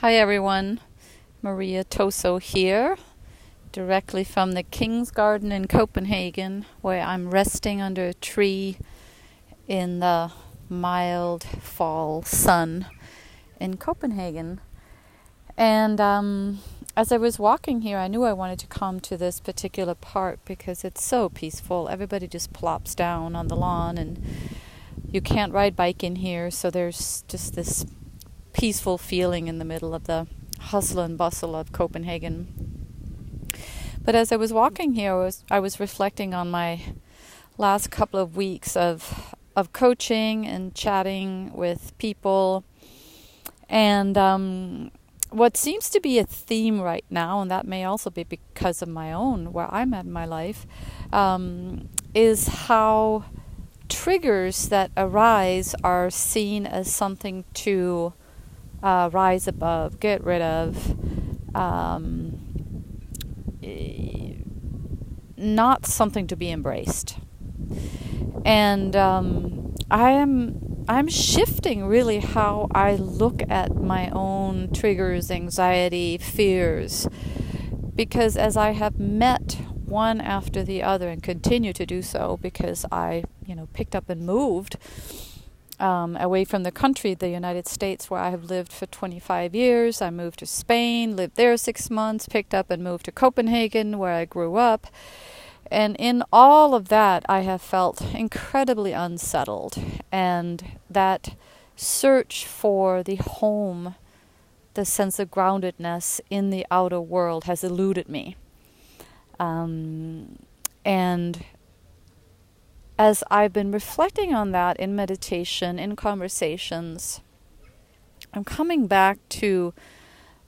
Hi everyone, Maria Toso here, directly from the King's Garden in Copenhagen, where I'm resting under a tree in the mild fall sun in Copenhagen. And um, as I was walking here, I knew I wanted to come to this particular part because it's so peaceful. Everybody just plops down on the lawn, and you can't ride bike in here, so there's just this peaceful feeling in the middle of the hustle and bustle of Copenhagen. But as I was walking here, I was, I was reflecting on my last couple of weeks of of coaching and chatting with people, and um, what seems to be a theme right now, and that may also be because of my own where I'm at in my life, um, is how triggers that arise are seen as something to uh, rise above, get rid of, um, not something to be embraced. And um, I am I'm shifting really how I look at my own triggers, anxiety, fears, because as I have met one after the other and continue to do so because I, you know, picked up and moved um, away from the country, the United States, where I have lived for 25 years. I moved to Spain, lived there six months, picked up and moved to Copenhagen, where I grew up. And in all of that, I have felt incredibly unsettled. And that search for the home, the sense of groundedness in the outer world has eluded me. Um, and as I've been reflecting on that in meditation, in conversations, I'm coming back to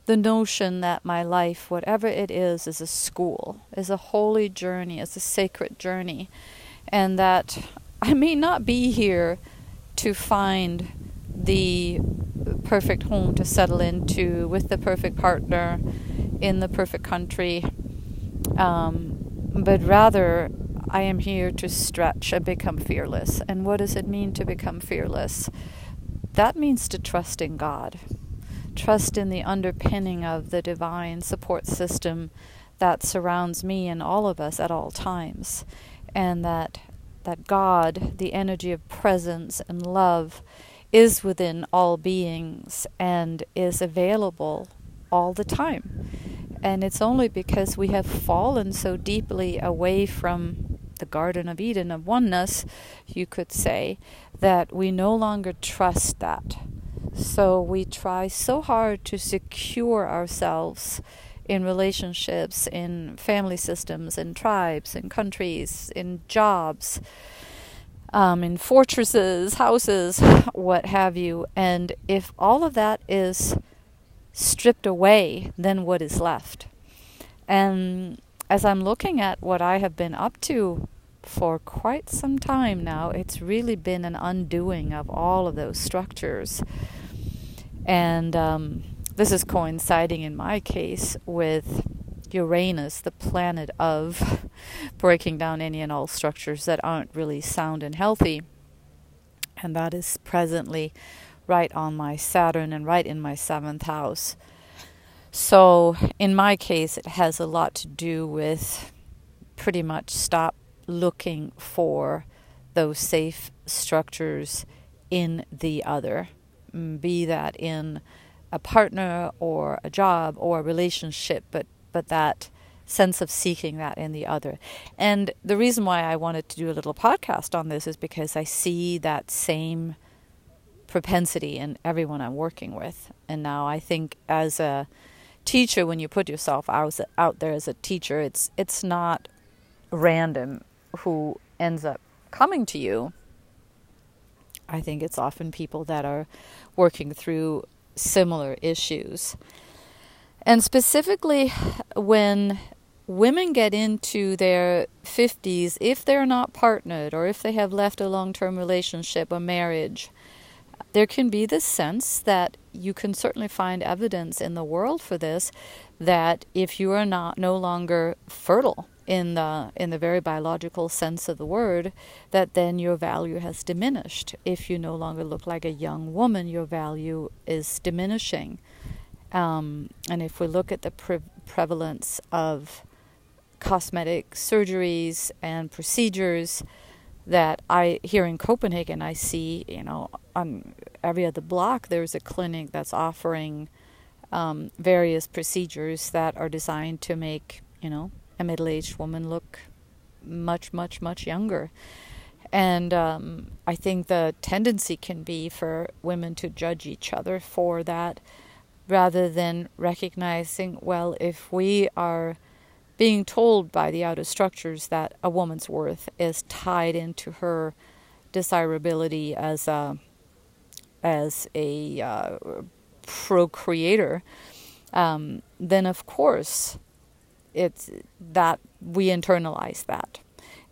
the notion that my life, whatever it is, is a school, is a holy journey, is a sacred journey, and that I may not be here to find the perfect home to settle into with the perfect partner in the perfect country, um, but rather I am here to stretch and become fearless. And what does it mean to become fearless? That means to trust in God, trust in the underpinning of the divine support system that surrounds me and all of us at all times, and that that God, the energy of presence and love, is within all beings and is available all the time. And it's only because we have fallen so deeply away from the Garden of Eden of oneness, you could say, that we no longer trust that. So we try so hard to secure ourselves in relationships, in family systems, in tribes, in countries, in jobs, um, in fortresses, houses, what have you. And if all of that is stripped away, then what is left? And as I'm looking at what I have been up to for quite some time now, it's really been an undoing of all of those structures. And um, this is coinciding in my case with Uranus, the planet of breaking down any and all structures that aren't really sound and healthy. And that is presently right on my Saturn and right in my seventh house. So, in my case, it has a lot to do with pretty much stop looking for those safe structures in the other, mm, be that in a partner or a job or a relationship, but, but that sense of seeking that in the other. And the reason why I wanted to do a little podcast on this is because I see that same propensity in everyone I'm working with. And now I think as a teacher when you put yourself out out there as a teacher it's it's not random who ends up coming to you. I think it's often people that are working through similar issues. And specifically when women get into their 50s if they're not partnered or if they have left a long-term relationship a marriage there can be this sense that you can certainly find evidence in the world for this that if you are not no longer fertile in the in the very biological sense of the word that then your value has diminished. If you no longer look like a young woman your value is diminishing. Um, and if we look at the pre- prevalence of cosmetic surgeries and procedures that I here in Copenhagen I see, you know, on every other block there's a clinic that's offering um, various procedures that are designed to make, you know, a middle-aged woman look much, much, much younger. And um, I think the tendency can be for women to judge each other for that rather than recognizing, well, if we are being told by the outer structures that a woman's worth is tied into her desirability as a as a uh, procreator, um, then of course it's that we internalize that.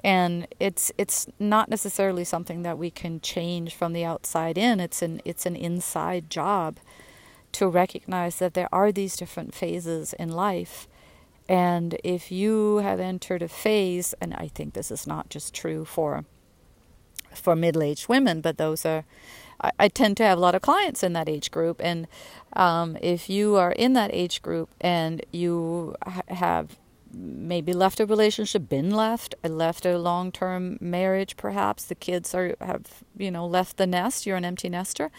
And it's it's not necessarily something that we can change from the outside in. It's an it's an inside job to recognize that there are these different phases in life and if you have entered a phase and i think this is not just true for for middle-aged women but those are I, I tend to have a lot of clients in that age group and um, if you are in that age group and you ha- have maybe left a relationship, been left, left a long term marriage, perhaps the kids are have you know left the nest, you're an empty nester.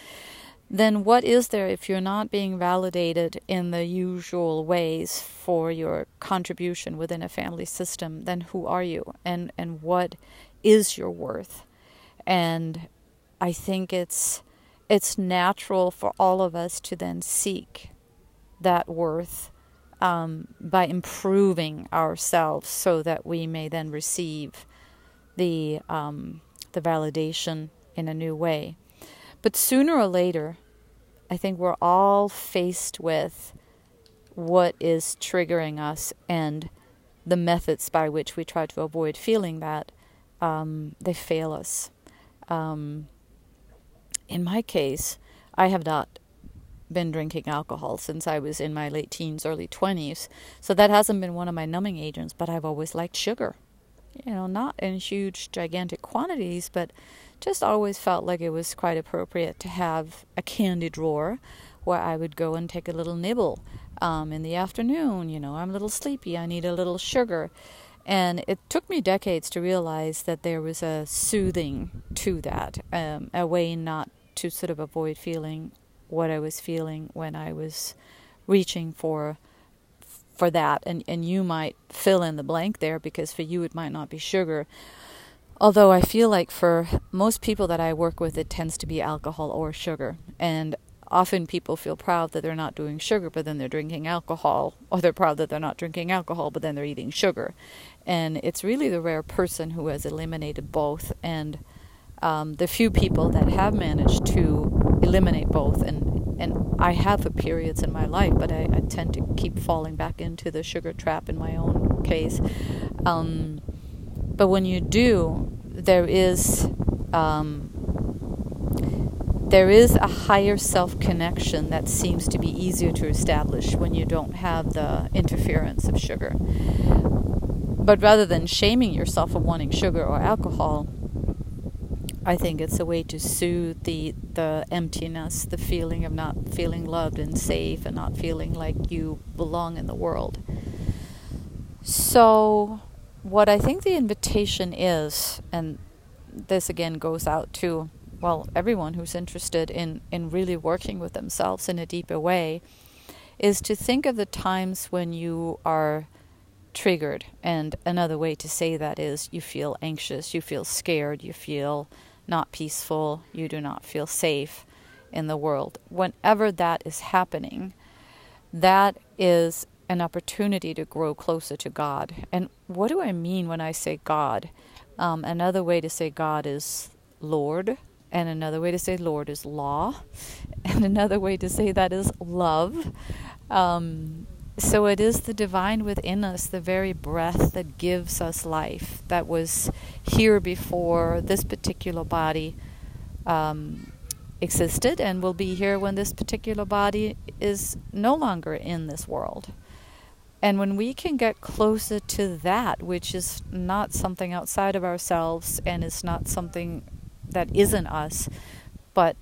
Then what is there if you're not being validated in the usual ways for your contribution within a family system? Then who are you, and and what is your worth? And I think it's it's natural for all of us to then seek that worth um, by improving ourselves so that we may then receive the um, the validation in a new way. But sooner or later, I think we're all faced with what is triggering us and the methods by which we try to avoid feeling that um, they fail us. Um, in my case, I have not been drinking alcohol since I was in my late teens, early 20s. So that hasn't been one of my numbing agents, but I've always liked sugar. You know, not in huge, gigantic quantities, but just always felt like it was quite appropriate to have a candy drawer where I would go and take a little nibble um, in the afternoon. You know, I'm a little sleepy, I need a little sugar. And it took me decades to realize that there was a soothing to that, um, a way not to sort of avoid feeling what I was feeling when I was reaching for for that and and you might fill in the blank there because for you it might not be sugar although I feel like for most people that I work with it tends to be alcohol or sugar. And often people feel proud that they're not doing sugar but then they're drinking alcohol or they're proud that they're not drinking alcohol but then they're eating sugar. And it's really the rare person who has eliminated both. And um, the few people that have managed to eliminate both and and I have periods in my life, but I, I, tend to keep falling back into the sugar trap in my own case. Um, but when you do, there is um, there is a higher self connection that seems to be easier to establish when you don't have the interference of sugar. But rather than shaming yourself for wanting sugar or alcohol, I think it's a way to soothe the the emptiness, the feeling of not feeling loved and safe and not feeling like you belong in the world. So what I think the invitation is and this again goes out to well everyone who's interested in in really working with themselves in a deeper way is to think of the times when you are triggered and another way to say that is you feel anxious you feel scared you feel not peaceful, you do not feel safe in the world. Whenever that is happening, that is an opportunity to grow closer to God. And what do I mean when I say God? Um, another way to say God is Lord, and another way to say Lord is law, and another way to say that is love. Um, so it is the divine within us, the very breath that gives us life, that was here before this particular body um, existed and will be here when this particular body is no longer in this world. And when we can get closer to that, which is not something outside of ourselves and is not something that isn't us, but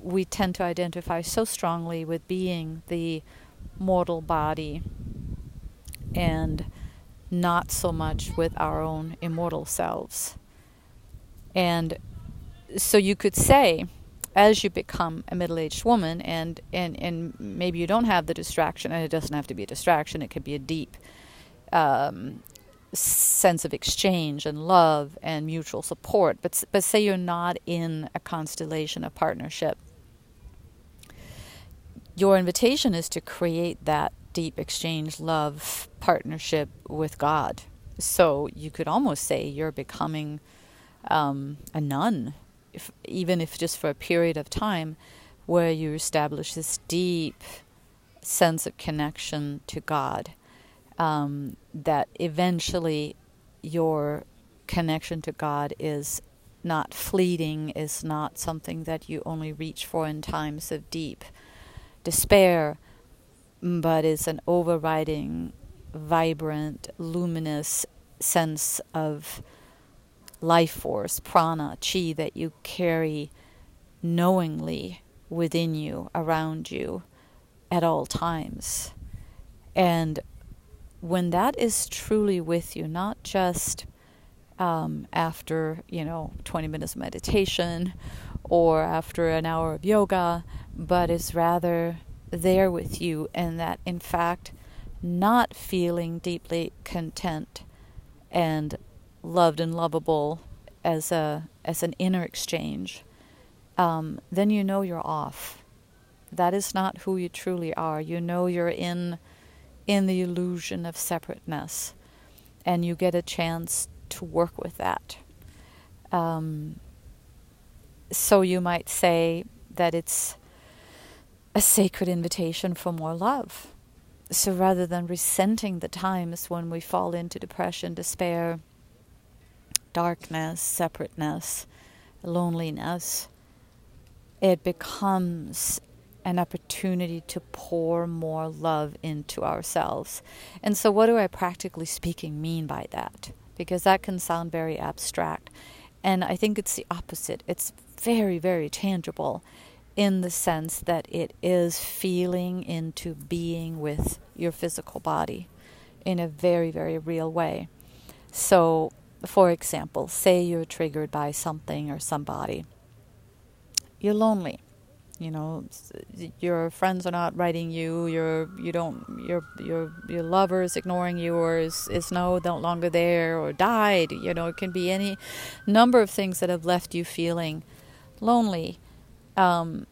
we tend to identify so strongly with being the mortal body and not so much with our own immortal selves. And so you could say, as you become a middle aged woman, and, and, and maybe you don't have the distraction, and it doesn't have to be a distraction, it could be a deep um, sense of exchange and love and mutual support. But, but say you're not in a constellation of partnership. Your invitation is to create that deep exchange, love, partnership with God. So you could almost say you're becoming um, a nun, if, even if just for a period of time, where you establish this deep sense of connection to God. Um, that eventually your connection to God is not fleeting, is not something that you only reach for in times of deep despair, but is an overriding, vibrant, luminous sense of life force, prana, chi that you carry knowingly within you, around you, at all times. And when that is truly with you, not just um, after, you know, 20 minutes of meditation or after an hour of yoga, but is rather there with you, and that in fact, not feeling deeply content and loved and lovable as a as an inner exchange, um, then you know you're off. That is not who you truly are. You know you're in in the illusion of separateness, and you get a chance to work with that. Um, so you might say that it's a sacred invitation for more love. So rather than resenting the times when we fall into depression, despair, darkness, separateness, loneliness, it becomes an opportunity to pour more love into ourselves. And so, what do I practically speaking mean by that? Because that can sound very abstract. And I think it's the opposite. It's very, very tangible in the sense that it is feeling into being with your physical body in a very, very real way. So, for example, say you're triggered by something or somebody, you're lonely. You know, your friends are not writing you. Your you don't your your your lover is ignoring you, or is is no no longer there, or died. You know, it can be any number of things that have left you feeling lonely. Um,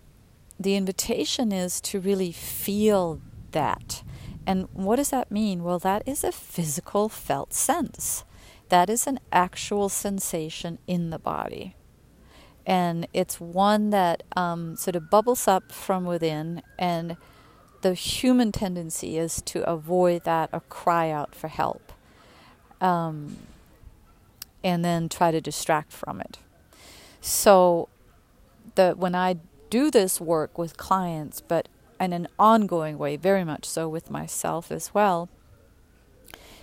the invitation is to really feel that. And what does that mean? Well, that is a physical felt sense. That is an actual sensation in the body. And it's one that um, sort of bubbles up from within, and the human tendency is to avoid that or cry out for help, um, and then try to distract from it. So, the when I do this work with clients, but in an ongoing way, very much so with myself as well,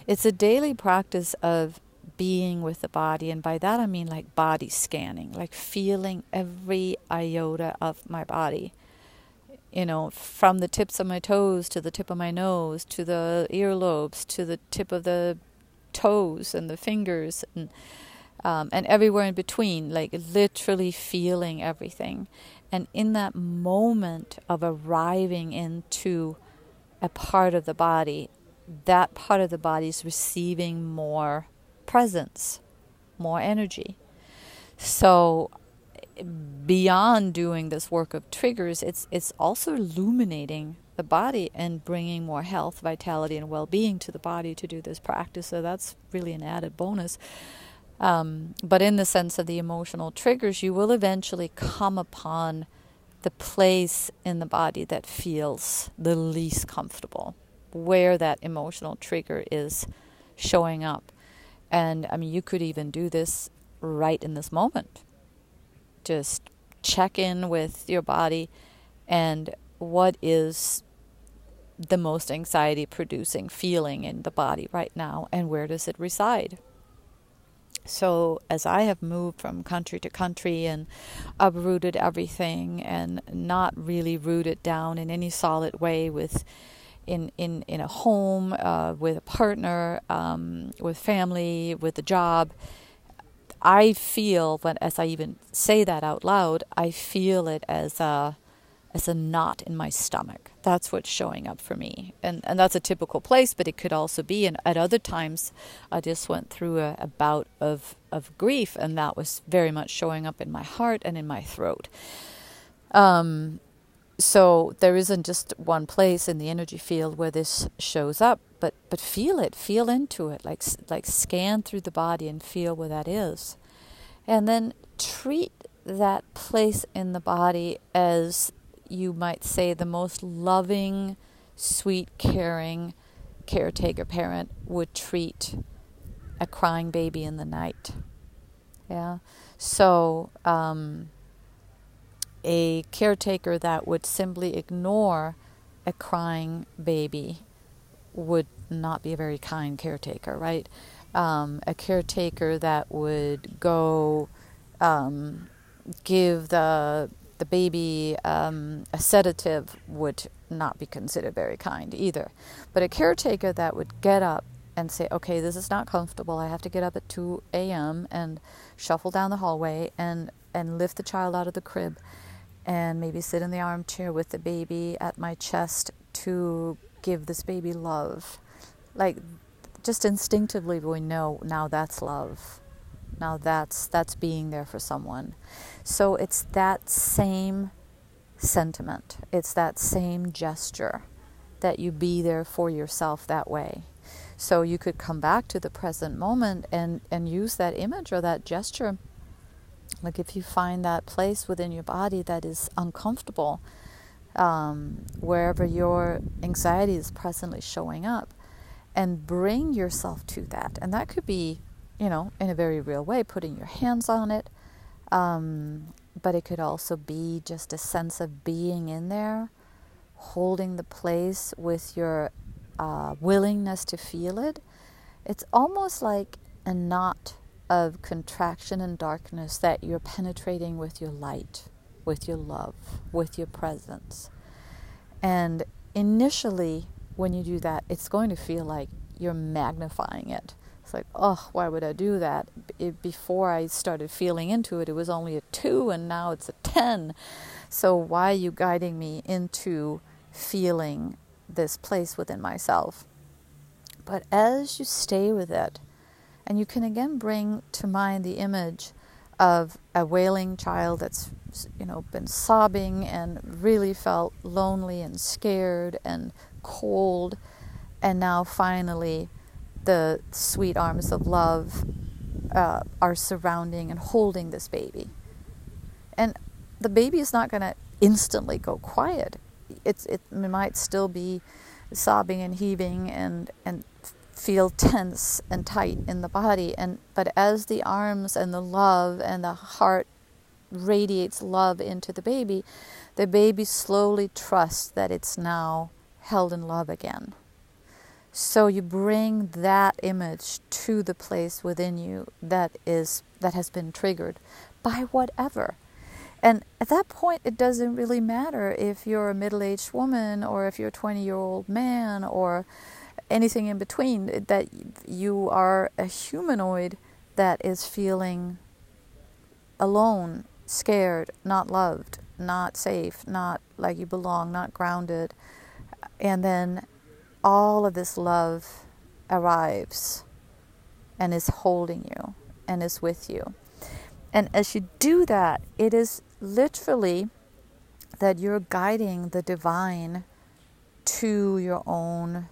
it's a daily practice of being with the body. And by that I mean like body scanning, like feeling every iota of my body. You know, from the tips of my toes to the tip of my nose to the earlobes to the tip of the toes and the fingers and um, and everywhere in between, like literally feeling everything. And in that moment of arriving into a part of the body, that part of the body is receiving more presence, more energy. So beyond doing this work of triggers, it's it's also illuminating the body and bringing more health, vitality, and well-being to the body to do this practice. So that's really an added bonus. Um, but in the sense of the emotional triggers, you will eventually come upon the place in the body that feels the least comfortable, where that emotional trigger is showing up. And I mean, you could even do this right in this moment. Just check in with your body and what is the most anxiety producing feeling in the body right now and where does it reside? So, as I have moved from country to country and uprooted everything and not really rooted down in any solid way with in in in a home uh, with a partner, um, with family, with a job. I feel when as I even say that out loud, I feel it as a as a knot in my stomach. That's what's showing up for me. And and that's a typical place, but it could also be and at other times I just went through a, a bout of, of grief and that was very much showing up in my heart and in my throat. Um so there isn't just one place in the energy field where this shows up but but feel it feel into it like like scan through the body and feel where that is. And then treat that place in the body as you might say the most loving sweet caring caretaker parent would treat a crying baby in the night. Yeah? So um, a caretaker that would simply ignore a crying baby would not be a very kind caretaker, right? Um, a caretaker that would go um, give the the baby um, a sedative would not be considered very kind either. But a caretaker that would get up and say, okay, this is not comfortable. I have to get up at 2 a.m. and shuffle down the hallway and, and lift the child out of the crib and maybe sit in the armchair with the baby at my chest to give this baby love. Like just instinctively we know now that's love. Now that's that's being there for someone. So it's that same sentiment. It's that same gesture that you be there for yourself that way. So you could come back to the present moment and, and use that image or that gesture like if you find that place within your body that is uncomfortable, um, wherever your anxiety is presently showing up, and bring yourself to that. And that could be, you know, in a very real way, putting your hands on it. Um, but it could also be just a sense of being in there, holding the place with your uh, willingness to feel it. It's almost like a knot of contraction and darkness that you're penetrating with your light, with your love, with your presence. And initially, when you do that, it's going to feel like you're magnifying it. It's like, oh, why would I do that? It, before I started feeling into it, it was only a two, and now it's a 10. So, why are you guiding me into feeling this place within myself? But as you stay with it, and you can again bring to mind the image of a wailing child that's you know been sobbing and really felt lonely and scared and cold. And now finally the sweet arms of love uh, are surrounding and holding this baby. And the baby is not going to instantly go quiet. It's it might still be sobbing and heaving and and feel tense and tight in the body and but as the arms and the love and the heart radiates love into the baby the baby slowly trusts that it's now held in love again. So you bring that image to the place within you that is that has been triggered by whatever. And at that point, it doesn't really matter if you're a middle aged woman or if you're a 20 year old man or anything in between, that you are a humanoid that is feeling alone, scared, not loved, not safe, not like you belong, not grounded. And then all of this love arrives and is holding you and is with you. And as you do that, it is literally that you're guiding the divine to your own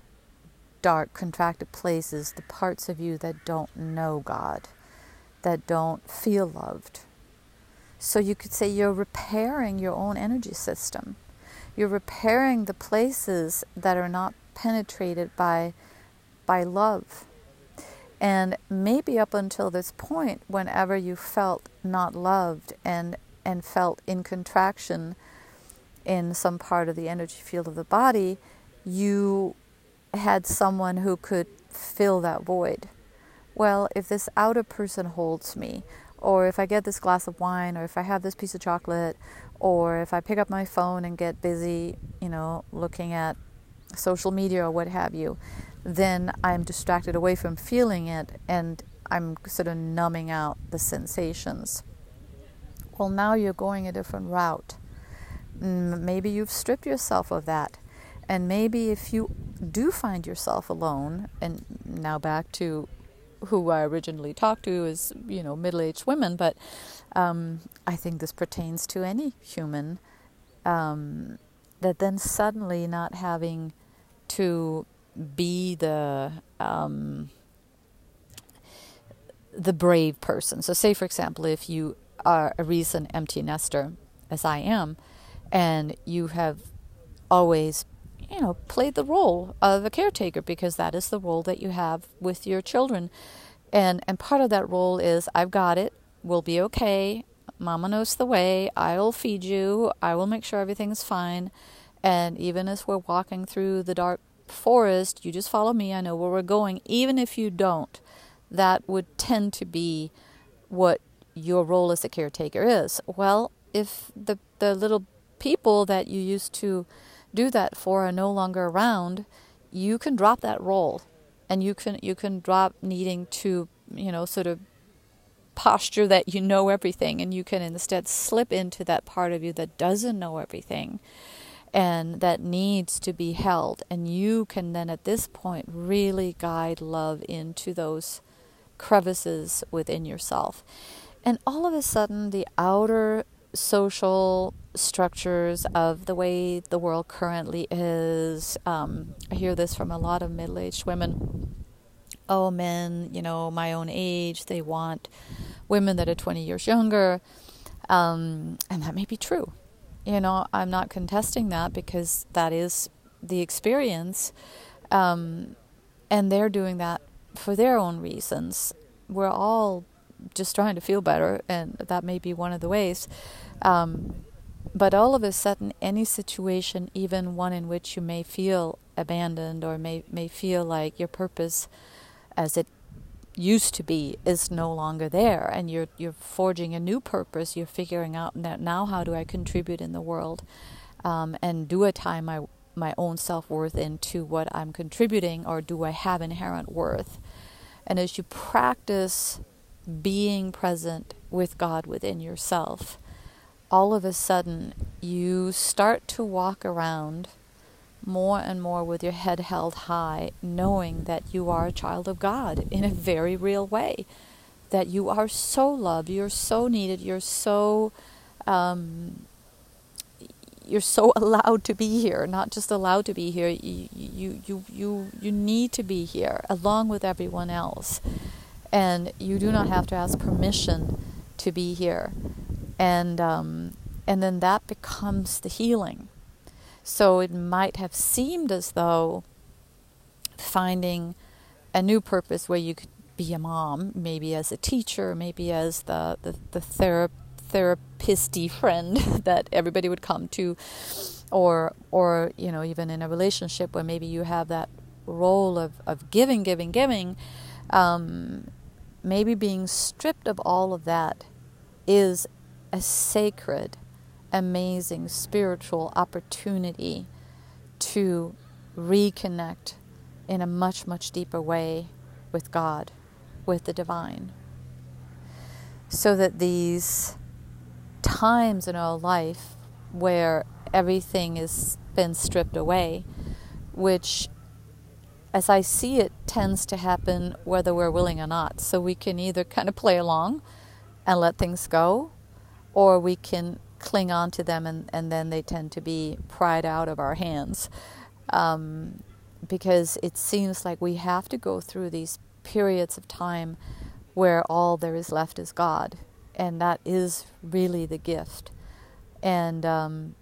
dark, contracted places, the parts of you that don't know God, that don't feel loved. So you could say you're repairing your own energy system. You're repairing the places that are not penetrated by, by love. And maybe up until this point, whenever you felt not loved and, and felt in contraction in some part of the energy field of the body, you had someone who could fill that void. well, if this outer person holds me, or if I get this glass of wine, or if I have this piece of chocolate, or if I pick up my phone and get busy, you know, looking at social media or what have you, then I'm distracted away from feeling it and I'm sort of numbing out the sensations. Well, now you're going a different route. Maybe you've stripped yourself of that. And maybe if you do find yourself alone, and now back to who I originally talked to is, you know, middle aged women, but um, I think this pertains to any human, um, that then suddenly not having to be the um, the brave person. So, say for example, if you are a recent empty nester, as I am, and you have always, you know, played the role of a caretaker because that is the role that you have with your children, and and part of that role is I've got it, we'll be okay. Mama knows the way. I'll feed you. I will make sure everything's fine. And even as we're walking through the dark forest, you just follow me. I know where we're going. Even if you don't, that would tend to be what your role as a caretaker is. Well, if the the little people that you used to do that for are no longer around, you can drop that role, and you can you can drop needing to you know sort of posture that you know everything, and you can instead slip into that part of you that doesn't know everything and that needs to be held. And you can then, at this point, really guide love into those crevices within yourself. And all of a sudden, the outer social structures of the way the world currently is, um, I hear this from a lot of middle aged women. Oh, men, you know, my own age, they want women that are 20 years younger. Um, and that may be true you know, I'm not contesting that because that is the experience. Um, and they're doing that for their own reasons. We're all just trying to feel better, and that may be one of the ways. Um, but all of a sudden, any situation, even one in which you may feel abandoned or may, may feel like your purpose as it used to be is no longer there and you're you're forging a new purpose you're figuring out now how do I contribute in the world um, and do I tie my my own self-worth into what I'm contributing or do I have inherent worth? And as you practice being present with God within yourself all of a sudden you start to walk around more and more with your head held high, knowing that you are a child of God in a very real way. That you are so loved, you're so needed, you're so um, you're so allowed to be here, not just allowed to be here. You, you you you you need to be here along with everyone else, and you do not have to ask permission to be here, and um, and then that becomes the healing. So it might have seemed as though finding a new purpose where you could be a mom, maybe as a teacher, maybe as the, the, the thera- therapisty friend that everybody would come to, or or you know, even in a relationship where maybe you have that role of, of giving, giving, giving, um, maybe being stripped of all of that is a sacred amazing spiritual opportunity to reconnect in a much, much deeper way with God, with the divine. So that these times in our life where everything has been stripped away, which, as I see it, tends to happen whether we're willing or not. So we can either kind of play along and let things go, or we can cling on to them and, and then they tend to be pried out of our hands. Um, because it seems like we have to go through these periods of time where all there is left is God. And that is really the gift. And um,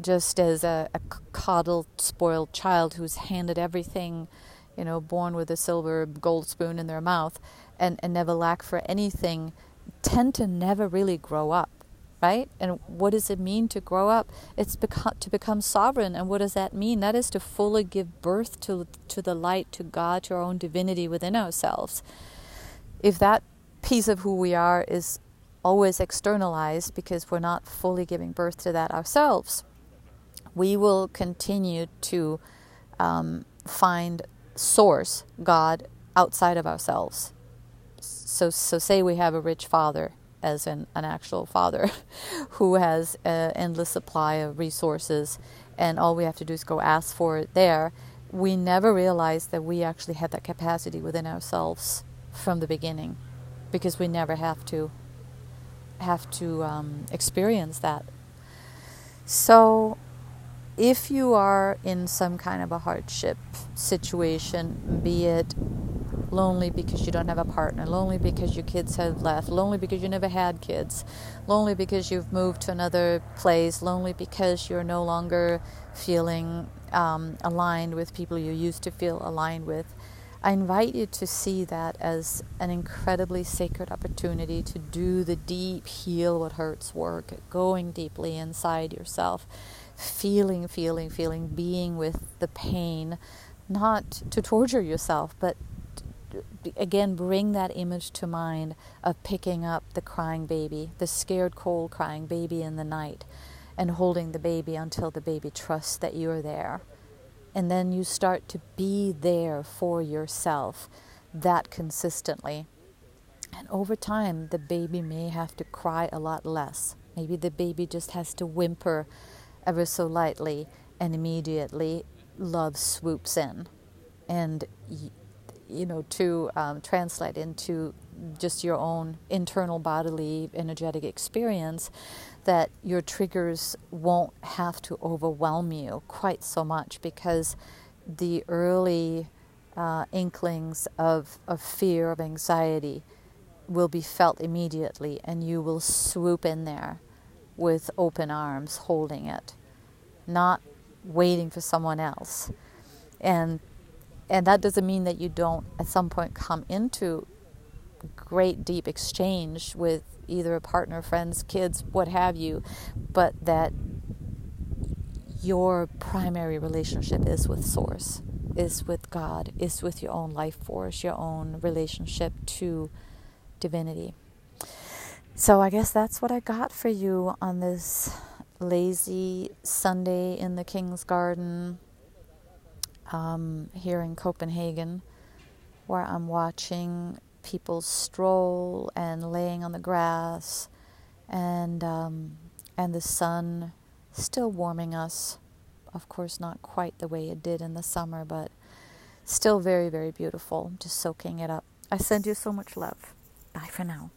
just as a, a coddled, spoiled child who's handed everything, you know, born with a silver gold spoon in their mouth and, and never lack for anything, tend to never really grow up right? And what does it mean to grow up? It's to become sovereign. And what does that mean? That is to fully give birth to, to the light, to God, to our own divinity within ourselves. if that piece of who we are is always externalized because we're not fully giving birth to that ourselves, we will continue to um, find source, God, outside of ourselves. So, so say we have a rich father, as an, an actual father, who has an endless supply of resources, and all we have to do is go ask for it there. We never realize that we actually had that capacity within ourselves from the beginning, because we never have to have to um, experience that. So, if you are in some kind of a hardship situation, be it lonely because you don't have a partner, lonely because your kids have left, lonely because you never had kids, lonely because you've moved to another place, lonely because you're no longer feeling um, aligned with people you used to feel aligned with. I invite you to see that as an incredibly sacred opportunity to do the deep heal what hurts work, going deeply inside yourself, feeling, feeling, feeling, being with the pain, not to torture yourself, but again bring that image to mind of picking up the crying baby, the scared, cold, crying baby in the night, and holding the baby until the baby trusts that you're there. And then you start to be there for yourself that consistently. And over time, the baby may have to cry a lot less. Maybe the baby just has to whimper ever so lightly, and immediately love swoops in. And you know, to um, translate into just your own internal bodily energetic experience, that your triggers won't have to overwhelm you quite so much because the early uh, inklings of, of fear, of anxiety, will be felt immediately, and you will swoop in there with open arms holding it, not waiting for someone else. And and that doesn't mean that you don't at some point come into great deep exchange with either a partner, friends, kids, what have you, but that your primary relationship is with Source, is with God, is with your own life force, your own relationship to divinity. So I guess that's what I got for you on this lazy Sunday in the King's Garden um, here in Copenhagen, where I'm watching people stroll and laying on the grass, and um, and the sun still warming us. Of course, not quite the way it did in the summer, but still very, very beautiful. Just soaking it up. I send you so much love. Bye for now.